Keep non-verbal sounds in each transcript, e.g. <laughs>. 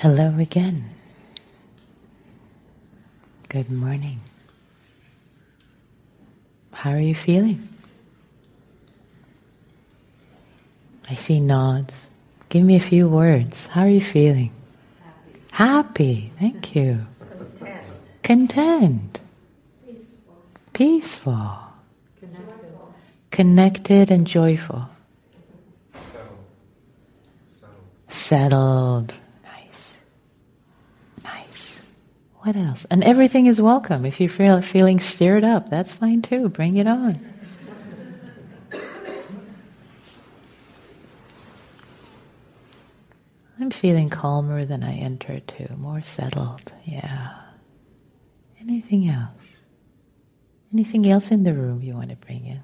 Hello again. Good morning. How are you feeling? I see nods. Give me a few words. How are you feeling? Happy. Happy. Thank you. Content. Content. Peaceful. Peaceful. Connected. Connected and joyful. Settled. Settled. What else? And everything is welcome. If you feel feeling stirred up, that's fine too. Bring it on. I'm feeling calmer than I entered too, more settled. Yeah. Anything else? Anything else in the room you want to bring in?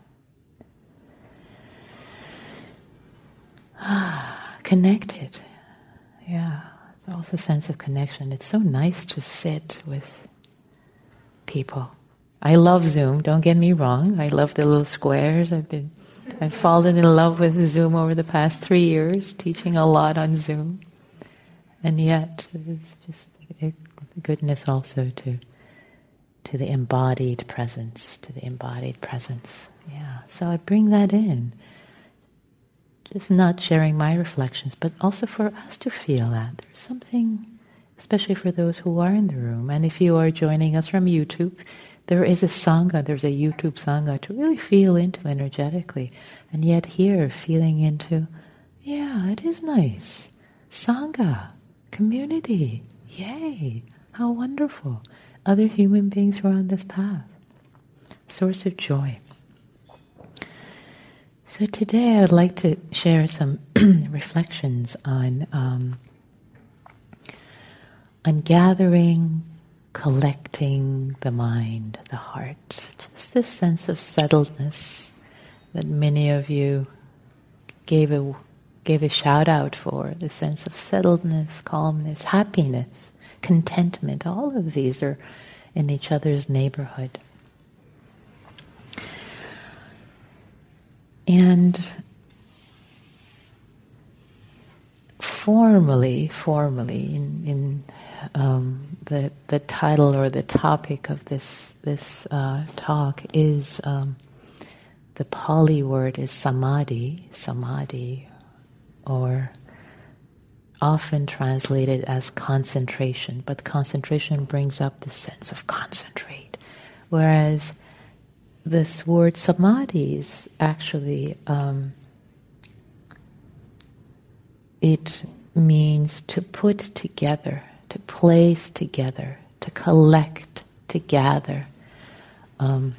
Ah, <sighs> connected. Yeah also sense of connection. It's so nice to sit with people. I love Zoom, don't get me wrong. I love the little squares. I've been I've fallen in love with Zoom over the past three years, teaching a lot on Zoom. And yet it's just goodness also to to the embodied presence, to the embodied presence. Yeah. So I bring that in just not sharing my reflections, but also for us to feel that there's something, especially for those who are in the room. And if you are joining us from YouTube, there is a Sangha, there's a YouTube Sangha to really feel into energetically. And yet here, feeling into, yeah, it is nice. Sangha, community, yay, how wonderful. Other human beings who are on this path. Source of joy. So today I'd like to share some <clears throat> reflections on um, on gathering, collecting the mind, the heart, just this sense of settledness that many of you gave a gave a shout out for. The sense of settledness, calmness, happiness, contentment. All of these are in each other's neighborhood. And formally, formally, in, in um, the the title or the topic of this this uh, talk is um, the Pali word is samadhi, samadhi, or often translated as concentration. But concentration brings up the sense of concentrate, whereas this word samadhis actually um, it means to put together, to place together, to collect, to gather. Um,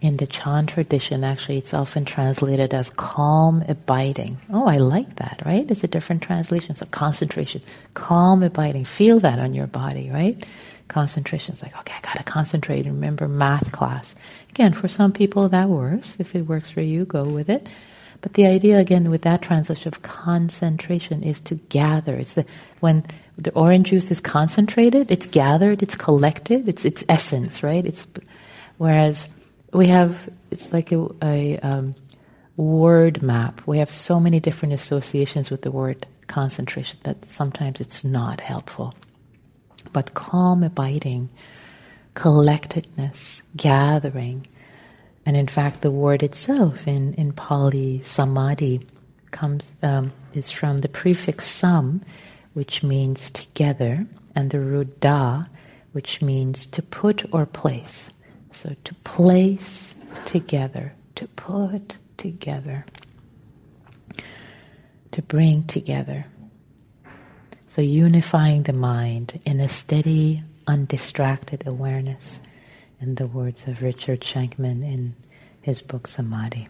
in the Chan tradition, actually, it's often translated as calm abiding. Oh, I like that, right? It's a different translation. So concentration, calm abiding. Feel that on your body, right? Concentration. It's like, okay, I got to concentrate and remember math class. Again, for some people that works. If it works for you, go with it. But the idea, again, with that translation of concentration is to gather. It's the, when the orange juice is concentrated, it's gathered, it's collected, it's its essence, right? It's, whereas we have, it's like a, a um, word map. We have so many different associations with the word concentration that sometimes it's not helpful but calm abiding, collectedness, gathering. And in fact, the word itself in, in Pali, samadhi, comes um, is from the prefix sam, which means together, and the root da, which means to put or place. So to place together, to put together, to bring together. So unifying the mind in a steady, undistracted awareness, in the words of Richard Shankman in his book Samadhi.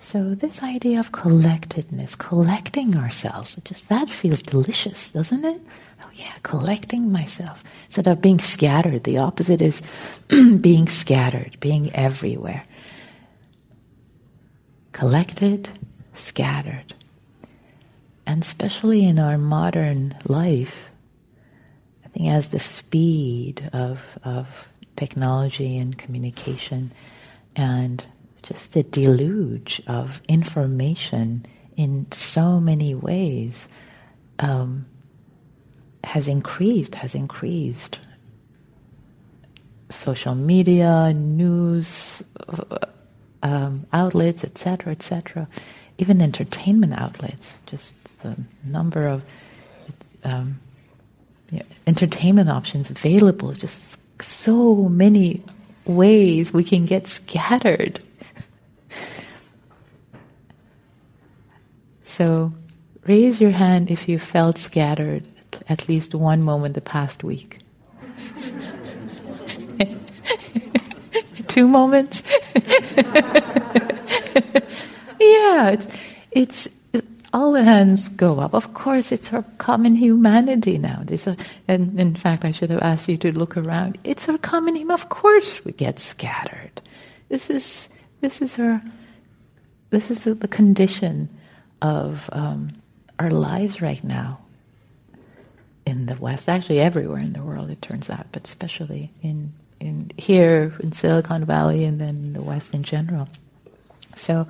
So this idea of collectedness, collecting ourselves, just that feels delicious, doesn't it? Oh yeah, collecting myself. Instead of being scattered, the opposite is <clears throat> being scattered, being everywhere. Collected, scattered. And especially in our modern life, I think as the speed of, of technology and communication and just the deluge of information in so many ways um, has increased, has increased. Social media, news uh, um, outlets, etc., etc., even entertainment outlets, just the number of um, entertainment options available, just so many ways we can get scattered <laughs> So raise your hand if you felt scattered at least one moment the past week. <laughs> Two moments? <laughs> yeah, it's, it's all the hands go up. Of course, it's our common humanity now. This, and in fact, I should have asked you to look around. It's our common human. Of course, we get scattered. This is this is our this is the condition of um, our lives right now in the West, actually everywhere in the world, it turns out, but especially in, in here in Silicon Valley and then the West in general. So,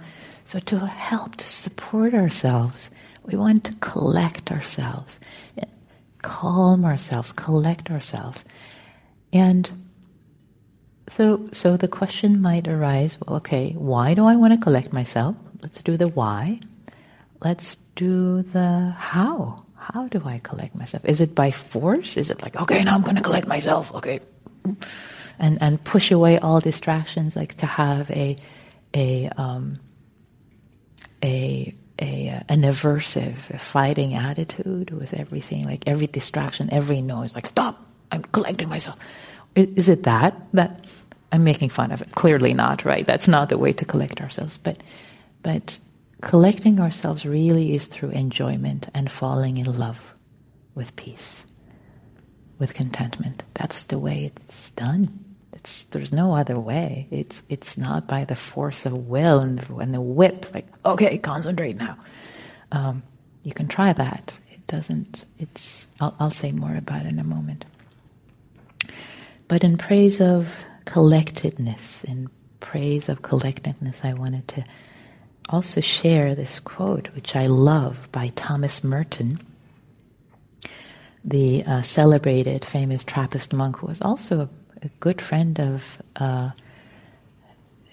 so to help to support ourselves, we want to collect ourselves, calm ourselves, collect ourselves, and so so the question might arise. Well, okay, why do I want to collect myself? Let's do the why let's do the how. How do I collect myself? Is it by force? Is it like, okay, now I'm going to collect myself, okay? And, and push away all distractions, like to have a, a, um, a, a, uh, an aversive, a fighting attitude with everything, like every distraction, every noise, like, stop, I'm collecting myself. Is it that? That I'm making fun of it. Clearly not, right? That's not the way to collect ourselves. But, but collecting ourselves really is through enjoyment and falling in love with peace, with contentment. That's the way it's done. It's, there's no other way. It's, it's not by the force of will and, and the whip, like, okay, concentrate now. Um, you can try that. It doesn't, it's, I'll, I'll say more about it in a moment. But in praise of collectedness, in praise of collectedness, I wanted to also share this quote, which I love, by Thomas Merton, the uh, celebrated, famous Trappist monk who was also a, good friend of uh,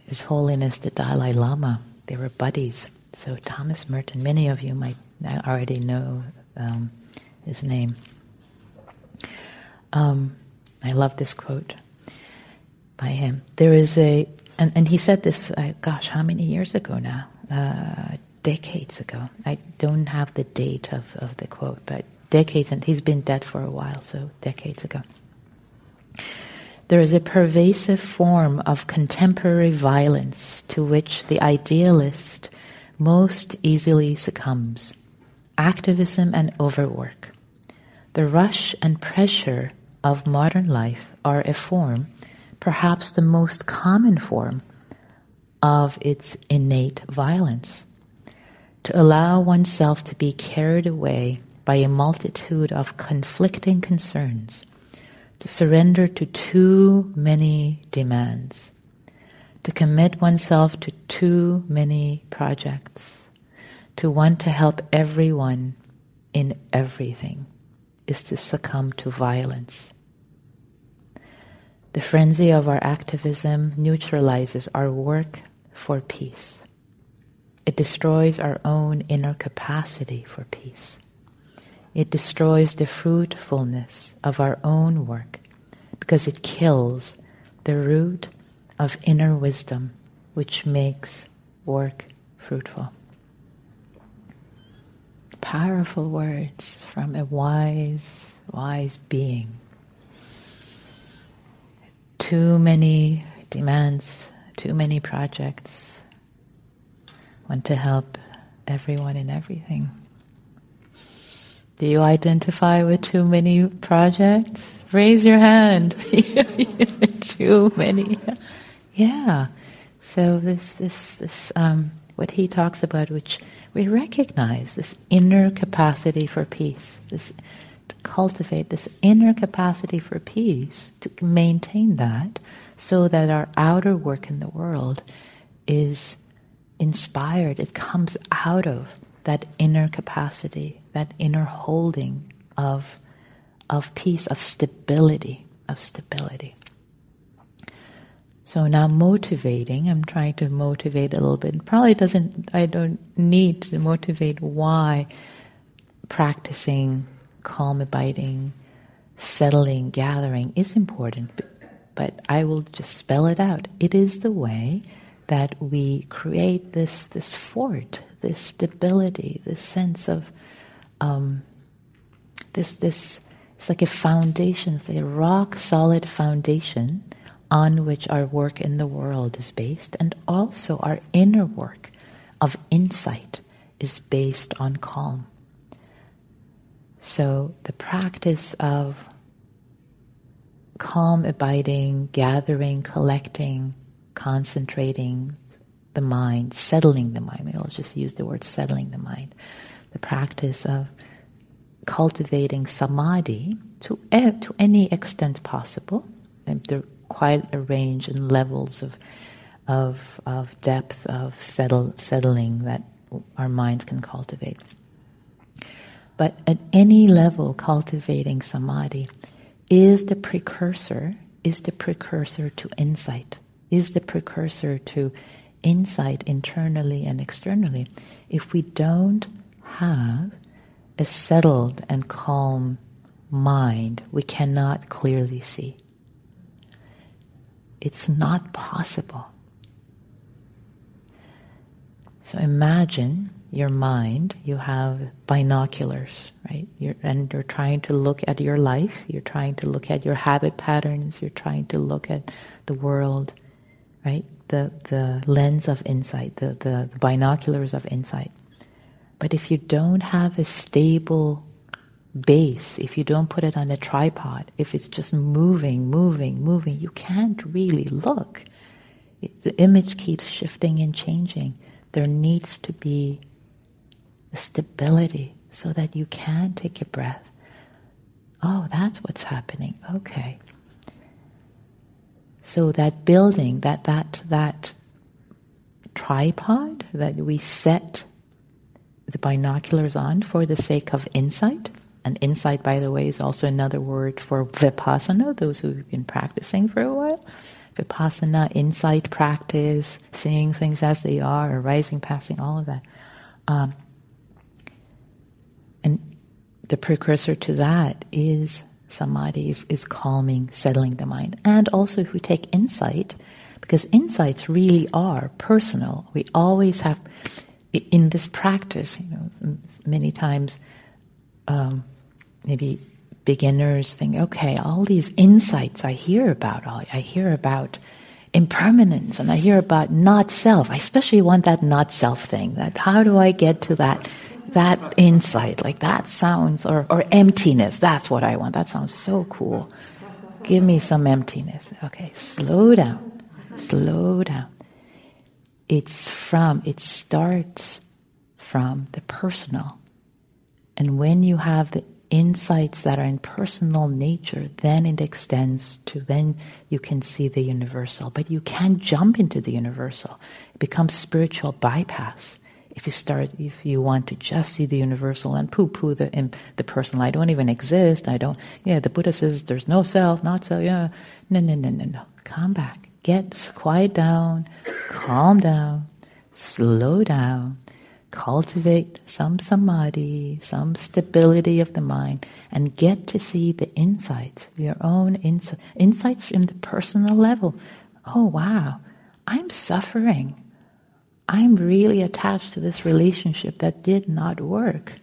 His Holiness the Dalai Lama. They were buddies. So Thomas Merton, many of you might already know um, his name. Um, I love this quote by him. There is a, and, and he said this, uh, gosh, how many years ago now? uh, decades ago. I don't have the date of, of the quote, but decades, and he's been dead for a while, so decades ago. There is a pervasive form of contemporary violence to which the idealist most easily succumbs activism and overwork. The rush and pressure of modern life are a form, perhaps the most common form, of its innate violence. To allow oneself to be carried away by a multitude of conflicting concerns, to surrender to too many demands, to commit oneself to too many projects, to want to help everyone in everything, is to succumb to violence. The frenzy of our activism neutralizes our work for peace. It destroys our own inner capacity for peace. It destroys the fruitfulness of our own work because it kills the root of inner wisdom, which makes work fruitful. Powerful words from a wise, wise being. Too many demands, too many projects. Want to help everyone and everything. Do you identify with too many projects? Raise your hand. <laughs> too many. Yeah. So this, this, this, um, what he talks about, which we recognize this inner capacity for peace, this to cultivate this inner capacity for peace, to maintain that, so that our outer work in the world is inspired. It comes out of that inner capacity, that inner holding of, of peace, of stability, of stability. So now motivating, I'm trying to motivate a little bit. Probably doesn't, I don't need to motivate why practicing calm abiding, settling, gathering is important. But, I will just spell it out. It is the way that we create this, this fort, this stability, this sense of um, this, this, it's like a foundation, it's like a rock solid foundation on which our work in the world is based, and also our inner work of insight is based on calm. So the practice of calm abiding, gathering, collecting, concentrating the mind, settling the mind. We'll just use the word settling the mind. The practice of cultivating samadhi to, to any extent possible. And there quite a range and levels of, of, of depth of settle, settling that our minds can cultivate. But at any level, cultivating samadhi is the precursor, is the precursor to insight, is the precursor to insight internally and externally. If we don't have a settled and calm mind, we cannot clearly see. It's not possible. So imagine your mind, you have binoculars, right? You're, and you're trying to look at your life, you're trying to look at your habit patterns, you're trying to look at the world, right? The, the lens of insight, the, the, the binoculars of insight. But if you don't have a stable base, if you don't put it on a tripod, if it's just moving, moving, moving, you can't really look. the image keeps shifting and changing. There needs to be stability so that you can take a breath. Oh, that's what's happening. Okay. So that building, that that that tripod that we set the binoculars on for the sake of insight, and insight, by the way, is also another word for vipassana, those who've been practicing for a while. Vipassana, insight practice, seeing things as they are, arising, passing, all of that. Um, and the precursor to that is samadhi, is, is calming, settling the mind. And also, if we take insight, because insights really are personal, we always have, in this practice, you know, many times, um, maybe beginners think, okay, all these insights I hear about, I hear about impermanence and I hear about not self. I especially want that not self thing. That how do I get to that that insight? Like that sounds or or emptiness. That's what I want. That sounds so cool. Give me some emptiness. Okay, slow down. Slow down. It's from it starts from the personal. And when you have the insights that are in personal nature, then it extends to then you can see the universal. But you can't jump into the universal. It becomes spiritual bypass. If you start, if you want to just see the universal and poo-poo the the personal, I don't even exist. I don't. Yeah, the Buddha says there's no self, not self. Yeah, no, no, no, no, no. Come back. Get quiet down. Calm down. Slow down cultivate some samadhi, some stability of the mind, and get to see the insights, your own insights, insights from the personal level. Oh, wow, I'm suffering. I'm really attached to this relationship that did not work.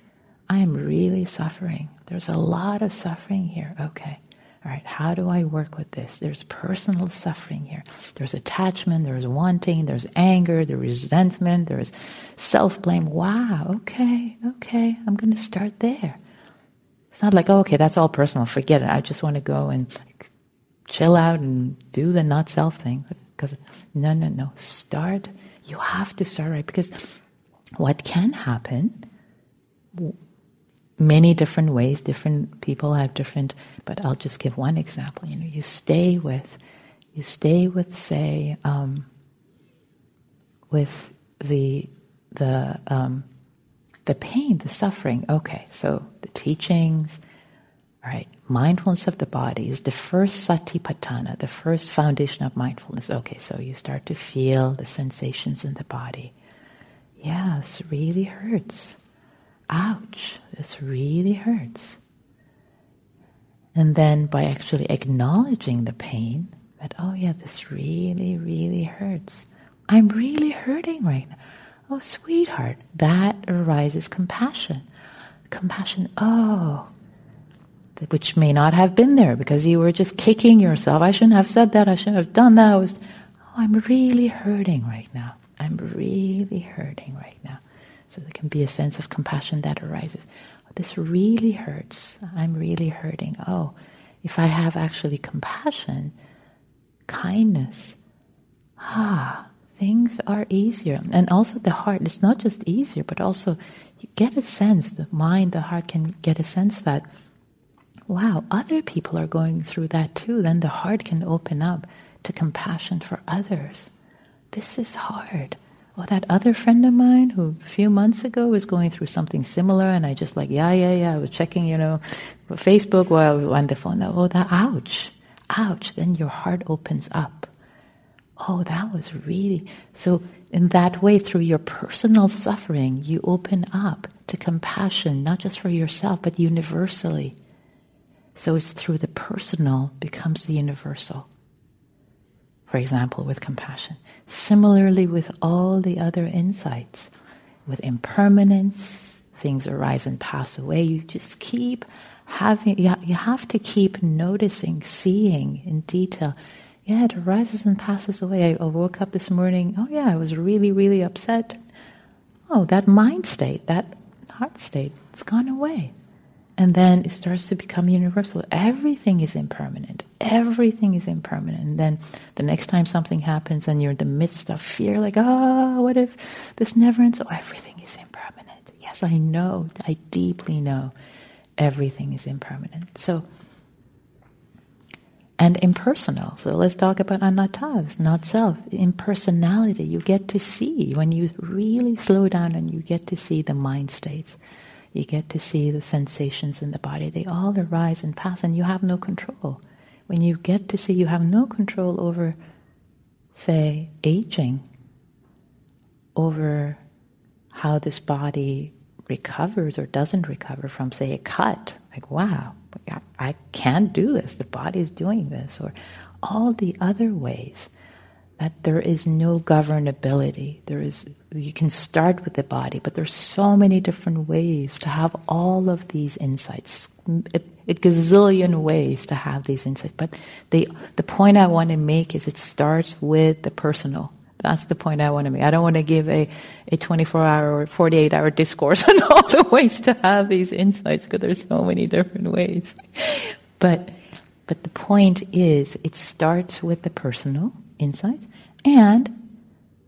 I'm really suffering. There's a lot of suffering here. Okay. All right, how do I work with this? There's personal suffering here. There's attachment, there's wanting, there's anger, there's resentment, there's self blame. Wow, okay, okay, I'm going to start there. It's not like, oh, okay, that's all personal, forget it. I just want to go and chill out and do the not self thing. Because, no, no, no. Start, you have to start right. Because what can happen many different ways. Different people have different, but I'll just give one example. You know, you stay with, you stay with, say, um, with the the um, the pain, the suffering. Okay, so the teachings. All right, mindfulness of the body is the first satipatthana, the first foundation of mindfulness. Okay, so you start to feel the sensations in the body. Yes, really hurts ouch, this really hurts. And then by actually acknowledging the pain, that, oh yeah, this really, really hurts. I'm really hurting right now. Oh, sweetheart, that arises compassion. Compassion, oh, which may not have been there because you were just kicking yourself. I shouldn't have said that. I shouldn't have done that. I was, oh, I'm really hurting right now. I'm really hurting right now. So there can be a sense of compassion that arises. This really hurts. I'm really hurting. Oh, if I have actually compassion, kindness, ah, things are easier. And also the heart, it's not just easier, but also you get a sense, the mind, the heart can get a sense that, wow, other people are going through that too. Then the heart can open up to compassion for others. This is hard oh, that other friend of mine who a few months ago was going through something similar, and I just like, yeah, yeah, yeah. I was checking, you know, Facebook while on the phone. Oh, that, ouch, ouch. Then your heart opens up. Oh, that was really so. In that way, through your personal suffering, you open up to compassion, not just for yourself, but universally. So it's through the personal becomes the universal for example, with compassion. Similarly, with all the other insights, with impermanence, things arise and pass away. You just keep having, you have to keep noticing, seeing in detail. Yeah, it arises and passes away. I woke up this morning, oh yeah, I was really, really upset. Oh, that mind state, that heart state, it's gone away. And then it starts to become universal. Everything is impermanent. Everything is impermanent. And then the next time something happens and you're in the midst of fear, like, oh, what if this never ends? Oh, everything is impermanent. Yes, I know. I deeply know everything is impermanent. So, and impersonal. So let's talk about anatta, not self. Impersonality, you get to see when you really slow down and you get to see the mind states you get to see the sensations in the body. They all arise and pass, and you have no control. When you get to see you have no control over, say, aging, over how this body recovers or doesn't recover from, say, a cut, like, wow, I can't do this, the body is doing this, or all the other ways that there is no governability. There is you can start with the body, but there's so many different ways to have all of these insights. A, a gazillion ways to have these insights. But the the point I want to make is it starts with the personal. That's the point I want to make. I don't want to give a, a 24 hour or 48 hour discourse <laughs> on all the ways to have these insights because there's so many different ways. But but the point is it starts with the personal insights and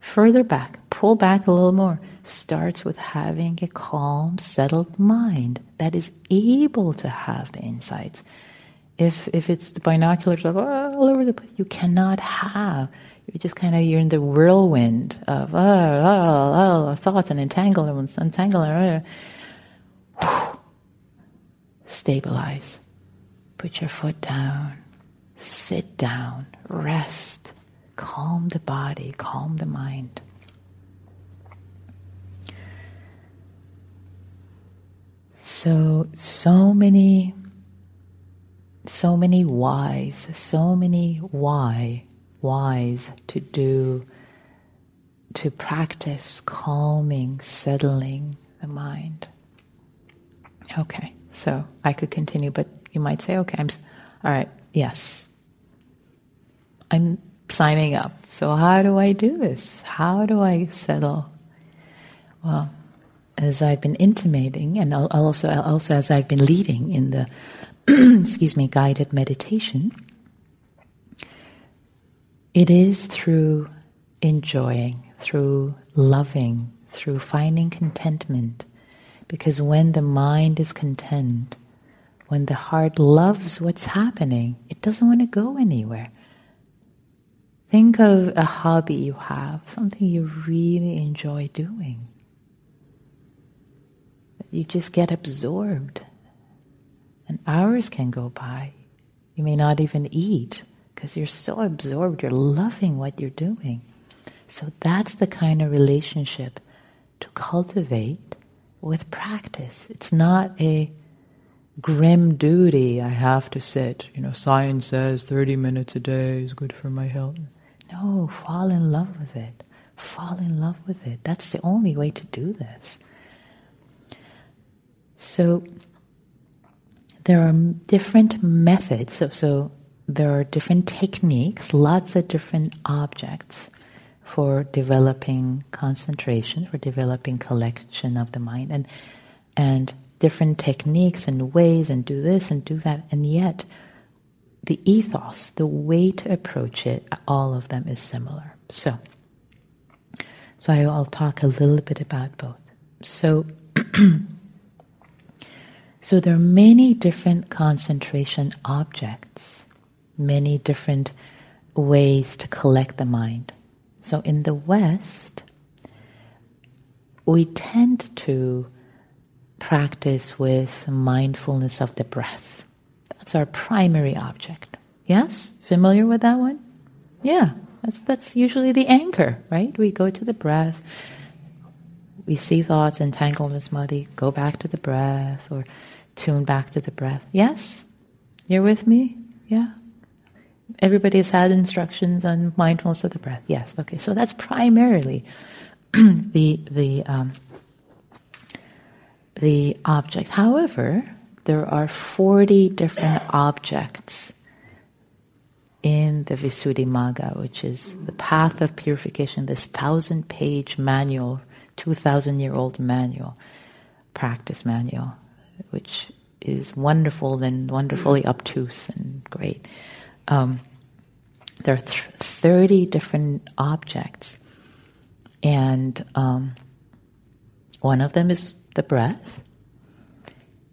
further back, pull back a little more, starts with having a calm, settled mind that is able to have the insights. If, if it's the binoculars of uh, all over the place, you cannot have. You're just kind of you're in the whirlwind of oh, oh, oh, thoughts and entanglements, entanglement. Uh, Stabilize. Put your foot down. Sit down. Rest Calm the body, calm the mind. So, so many, so many whys, so many why, whys to do, to practice calming, settling the mind. Okay, so I could continue, but you might say, okay, I'm, all right, yes. I'm signing up. So how do I do this? How do I settle? Well, as I've been intimating, and also also as I've been leading in the <clears throat> excuse me guided meditation, it is through enjoying, through loving, through finding contentment. Because when the mind is content, when the heart loves what's happening, it doesn't want to go anywhere. Think of a hobby you have, something you really enjoy doing. You just get absorbed, and hours can go by. You may not even eat because you're so absorbed, you're loving what you're doing. So that's the kind of relationship to cultivate with practice. It's not a grim duty, I have to sit. You know, science says 30 minutes a day is good for my health. No, fall in love with it. Fall in love with it. That's the only way to do this. So there are different methods. So, so there are different techniques, lots of different objects for developing concentration, for developing collection of the mind, and and different techniques and ways, and do this and do that, and yet the ethos, the way to approach it, all of them is similar. So, so I'll talk a little bit about both. So, <clears throat> so there are many different concentration objects, many different ways to collect the mind. So in the West, we tend to practice with mindfulness of the breath. That's our primary object. Yes? Familiar with that one? Yeah. That's, that's usually the anchor, right? We go to the breath. We see thoughts entangled in muddy, go back to the breath or tune back to the breath. Yes? You're with me? Yeah? Everybody has had instructions on mindfulness of the breath. Yes. Okay. So that's primarily <clears throat> the the um, the object. However, there are 40 different objects in the Visuddhimagga, which is the path of purification, this thousand page manual, 2,000 year old manual, practice manual, which is wonderful and wonderfully obtuse and great. Um, there are th- 30 different objects, and um, one of them is the breath.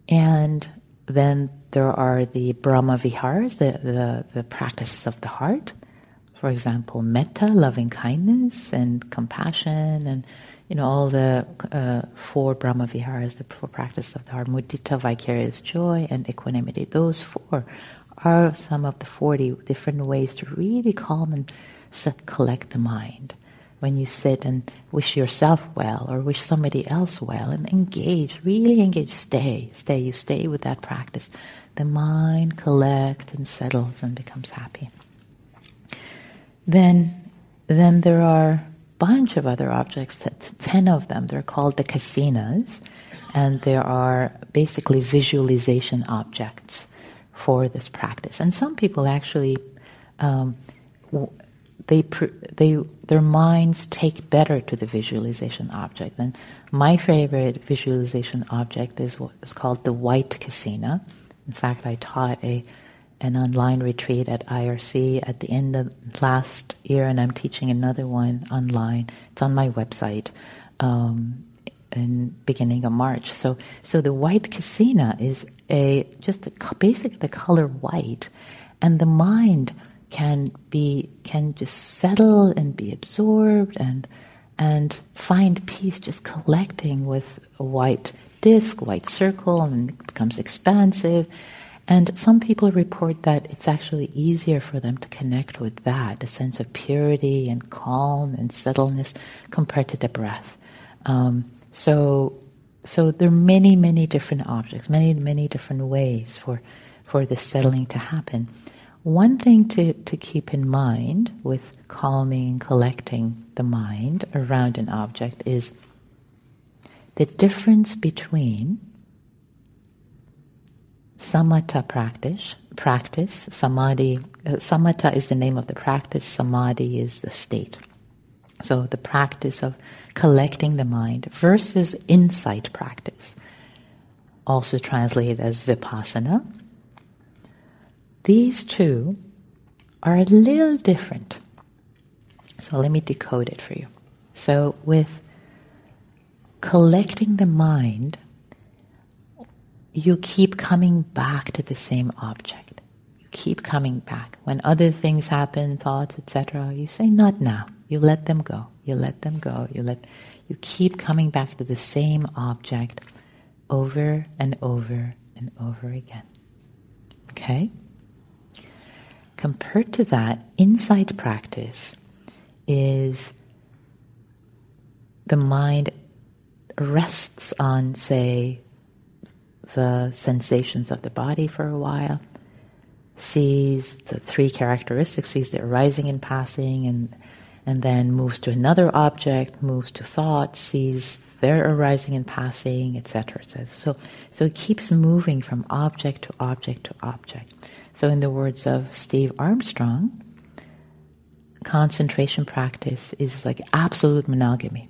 And then there are the Brahma Viharas, the, the, the practices of the heart. For example, metta, loving kindness, and compassion, and know all the uh, four Brahma Viharas, the four practices of the heart, mudita, vicarious joy, and equanimity. Those four are some of the forty different ways to really calm and set, collect the mind when you sit and wish yourself well or wish somebody else well and engage, really engage, stay, stay, you stay with that practice. The mind collects and settles and becomes happy. Then, then there are bunch of other objects, ten of them. They're called the kasinas, and there are basically visualization objects for this practice. And some people actually um, they, they, their minds take better to the visualization object. And my favorite visualization object is what is called the white kasina. In fact, I taught a, an online retreat at IRC at the end of last year, and I'm teaching another one online. It's on my website um, in beginning of March. So, so the white kasina is a just a, basic the color white, and the mind can be can just settle and be absorbed and and find peace just collecting with a white disc, white circle, and it becomes expansive. And some people report that it's actually easier for them to connect with that, a sense of purity and calm and settledness compared to the breath. Um, so so there are many, many different objects, many, many different ways for, for this settling to happen. One thing to, to keep in mind with calming, collecting the mind around an object is the difference between samatha practice, practice, samadhi, uh, samatha is the name of the practice, samadhi is the state. So the practice of collecting the mind versus insight practice, also translated as vipassana. These two are a little different. So let me decode it for you. So with collecting the mind, you keep coming back to the same object. You keep coming back. When other things happen, thoughts, etc., you say, not now. You let them go. You let them go. You let you keep coming back to the same object over and over and over again. Okay? Compared to that, insight practice is the mind rests on, say, the sensations of the body for a while, sees the three characteristics, sees the arising and passing, and and then moves to another object, moves to thought, sees their arising and passing, etc. etc. So, so it keeps moving from object to object to object. So, in the words of Steve Armstrong, concentration practice is like absolute monogamy.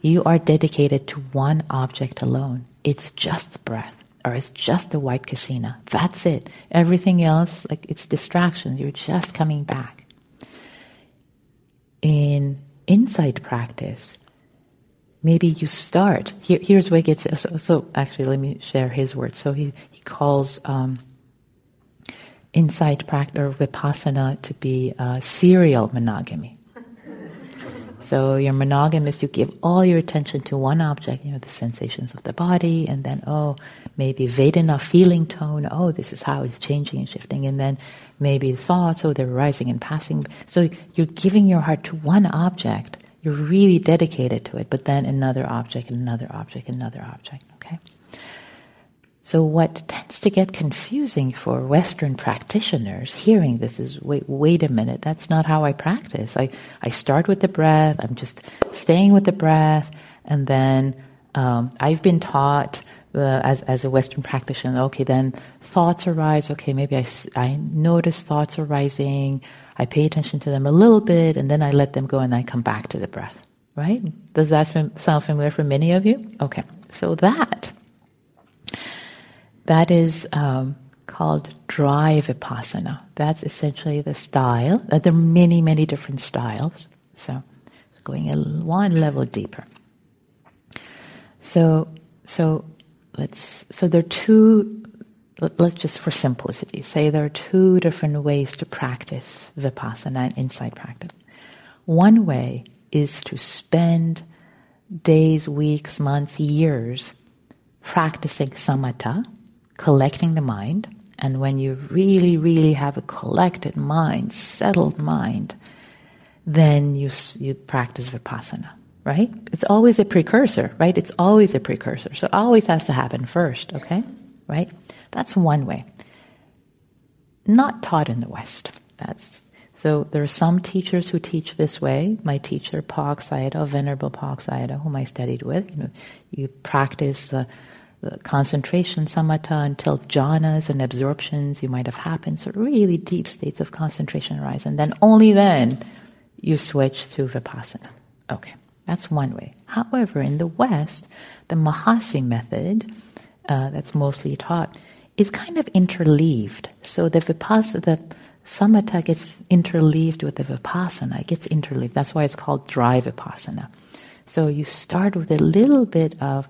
You are dedicated to one object alone. It's just the breath, or it's just the white kasina. That's it. Everything else, like it's distractions. You're just coming back. In insight practice, maybe you start. Here, here's where it gets. So, so, actually, let me share his words. So he he calls. Um, insight practice or vipassana to be serial monogamy. So you're monogamous, you give all your attention to one object, you know, the sensations of the body, and then, oh, maybe Vedana feeling tone, oh, this is how it's changing and shifting, and then maybe thoughts, oh, they're rising and passing. So you're giving your heart to one object, you're really dedicated to it, but then another object, another object, another object, okay? So, what tends to get confusing for Western practitioners hearing this is wait, wait a minute, that's not how I practice. I, I start with the breath, I'm just staying with the breath, and then um, I've been taught uh, as, as a Western practitioner, okay, then thoughts arise, okay, maybe I, I notice thoughts arising, I pay attention to them a little bit, and then I let them go and I come back to the breath, right? Does that sound familiar for many of you? Okay, so that that is um, called dry vipassana. That's essentially the style. Uh, there are many, many different styles. So, going a, one level deeper. So, so let's. So there are two. Let, let's just, for simplicity, say there are two different ways to practice vipassana and insight practice. One way is to spend days, weeks, months, years practicing samatha, collecting the mind. And when you really, really have a collected mind, settled mind, then you, you practice vipassana, right? It's always a precursor, right? It's always a precursor. So it always has to happen first, okay? Right? That's one way. Not taught in the West. That's so there are some teachers who teach this way. My teacher, Pa-Auk Sayadaw, Venerable Pa-Auk Sayadaw, whom I studied with, you know, you practice the the concentration samatha until jhanas and absorptions you might have happened. So really deep states of concentration arise, and then only then you switch to vipassana. Okay, that's one way. However, in the West, the Mahasi method uh, that's mostly taught is kind of interleaved. So the vipassana, the samatha gets interleaved with the vipassana. It gets interleaved. That's why it's called dry vipassana. So you start with a little bit of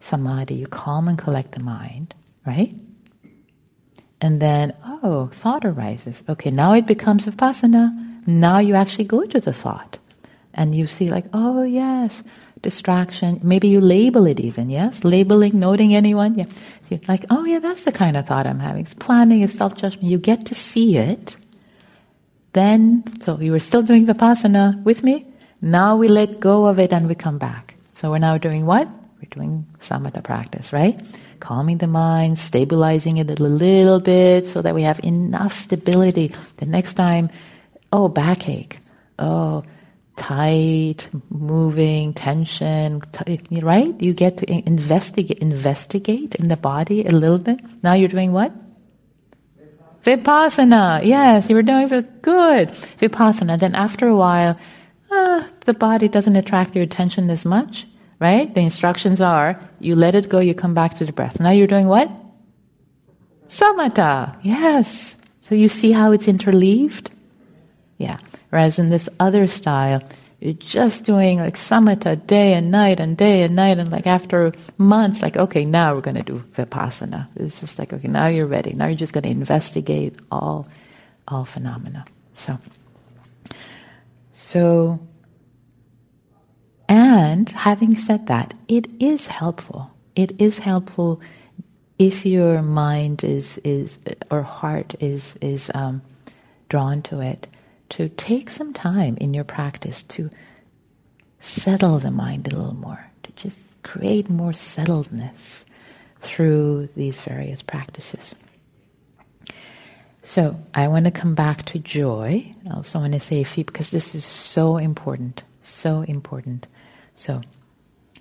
samadhi, you calm and collect the mind, right? And then, oh, thought arises. Okay, now it becomes vipassana. Now you actually go to the thought. And you see, like, oh, yes, distraction. Maybe you label it even, yes? Labeling, noting anyone. Yeah. You're like, oh, yeah, that's the kind of thought I'm having. It's planning, it's self judgment. You get to see it. Then, so you were still doing vipassana with me. Now we let go of it and we come back. So we're now doing what? We're doing samatha practice, right? Calming the mind, stabilizing it a little bit so that we have enough stability. The next time, oh, backache. Oh, tight, moving, tension, t- right? You get to investigate, investigate in the body a little bit. Now you're doing what? Vipassana. Yes, you were doing good. Vipassana. Then after a while, uh, the body doesn't attract your attention as much, right? The instructions are you let it go, you come back to the breath. Now you're doing what? Samatha. Yes. So you see how it's interleaved? Yeah. Whereas in this other style, you're just doing like samatha day and night and day and night, and like after months, like, okay, now we're going to do vipassana. It's just like, okay, now you're ready. Now you're just going to investigate all, all phenomena. So, so, and having said that, it is helpful. It is helpful if your mind is is or heart is is um, drawn to it to take some time in your practice to settle the mind a little more, to just create more settledness through these various practices. So I want to come back to joy. I also want to say a few because this is so important, so important. So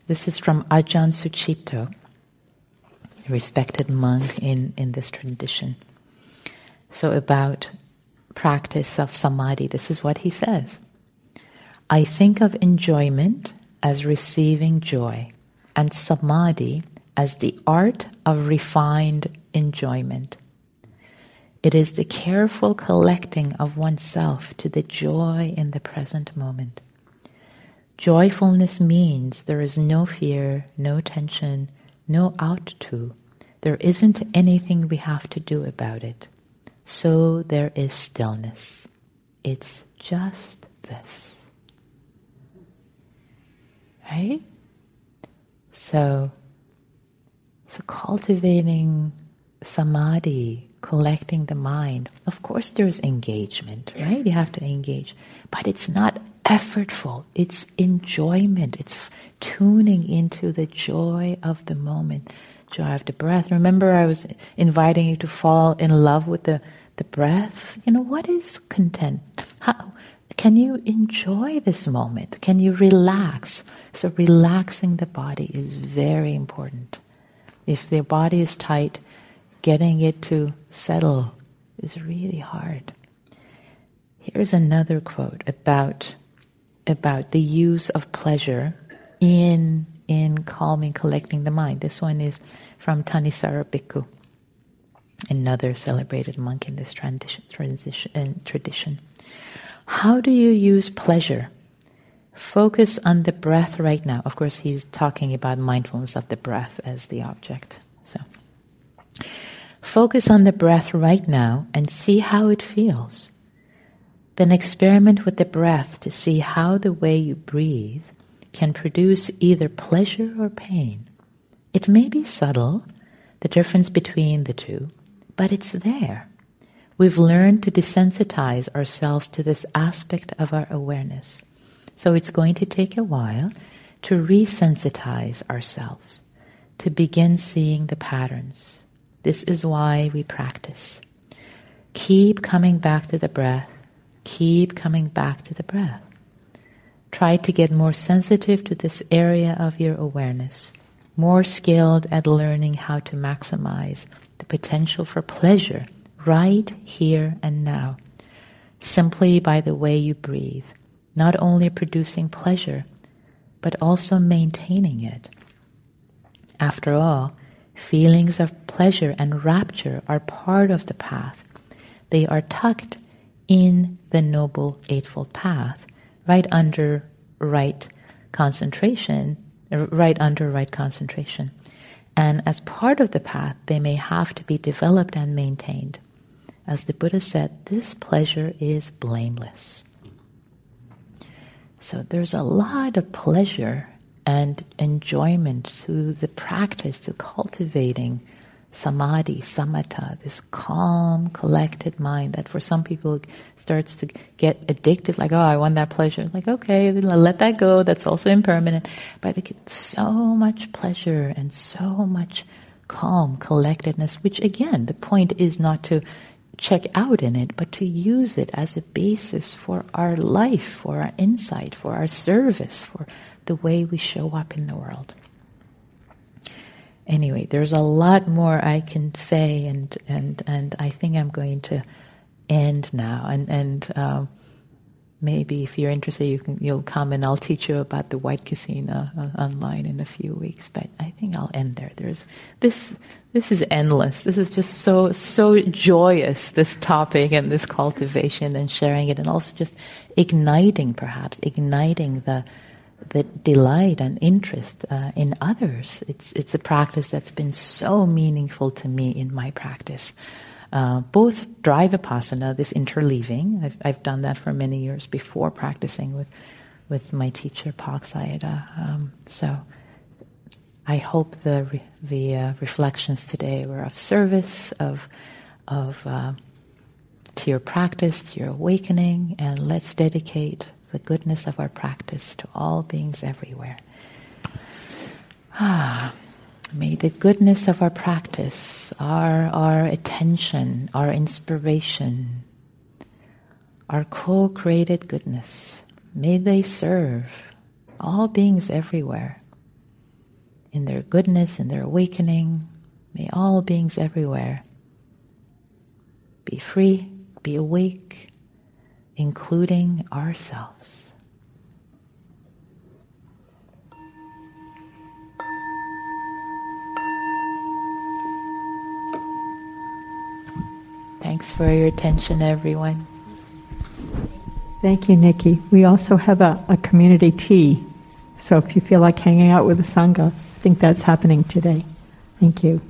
this is from Ajahn Sucitto, a respected monk in, in this tradition. So about practice of samadhi, this is what he says. I think of enjoyment as receiving joy, and samadhi as the art of refined enjoyment. It is the careful collecting of oneself to the joy in the present moment. Joyfulness means there is no fear, no tension, no out to. There isn't anything we have to do about it. So there is stillness. It's just this. Right? So, so cultivating samadhi, collecting the mind. Of course, there's engagement, right? You have to engage, but it's not effortful. It's enjoyment. It's tuning into the joy of the moment, joy of the breath. Remember, I was inviting you to fall in love with the the breath. You know, what is content? How can you enjoy this moment? Can you relax? So, relaxing the body is very important. If the body is tight, getting it to settle is really hard. Here's another quote about, about the use of pleasure in, in calming, collecting the mind. This one is from Thanissaro Bhikkhu another celebrated monk in this transition, transition, uh, tradition. How do you use pleasure? Focus on the breath right now. Of course, he's talking about mindfulness of the breath as the object. So, focus on the breath right now and see how it feels. Then experiment with the breath to see how the way you breathe can produce either pleasure or pain. It may be subtle, the difference between the two, but it's there. We've learned to desensitize ourselves to this aspect of our awareness. So it's going to take a while to resensitize ourselves, to begin seeing the patterns. This is why we practice. Keep coming back to the breath. Keep coming back to the breath. Try to get more sensitive to this area of your awareness, more skilled at learning how to maximize the potential for pleasure right here and now, simply by the way you breathe, not only producing pleasure, but also maintaining it. After all, feelings of pleasure and rapture are part of the path. They are tucked in the Noble Eightfold Path, right under right concentration, right under right concentration. And as part of the path, they may have to be developed and maintained. As the Buddha said, this pleasure is blameless. So there's a lot of pleasure and enjoyment to the practice, to cultivating samadhi, samatha, this calm, collected mind that for some people starts to get addictive, like, oh, I want that pleasure. Like, okay, let that go, that's also impermanent. But they get so much pleasure and so much calm, collectedness, which again, the point is not to check out in it, but to use it as a basis for our life, for our insight, for our service, for the way we show up in the world anyway, there's a lot more I can say, and and and I think I'm going to end now. And and um, maybe if you're interested, you can you'll come and I'll teach you about the White Kasina uh, online in a few weeks. But I think I'll end there. There's this. This is endless. This is just so so joyous. This topic and this cultivation and sharing it, and also just igniting, perhaps igniting the the delight and interest uh, in others. It's it's a practice that's been so meaningful to me in my practice. Uh, both drive vipassana, this interleaving. I've I've done that for many years before practicing with with my teacher Pa-Auk Sayadaw. Um, so I hope the re- the uh, reflections today were of service of of uh, to your practice, to your awakening, and let's dedicate the goodness of our practice to all beings everywhere. Ah, may the goodness of our practice, our, our attention, our inspiration, our co created goodness, may they serve all beings everywhere in their goodness, in their awakening. May all beings everywhere be free, be awake, including ourselves. Thanks for your attention, everyone. Thank you, Nikki. We also have a, a community tea. So if you feel like hanging out with the Sangha, I think that's happening today. Thank you.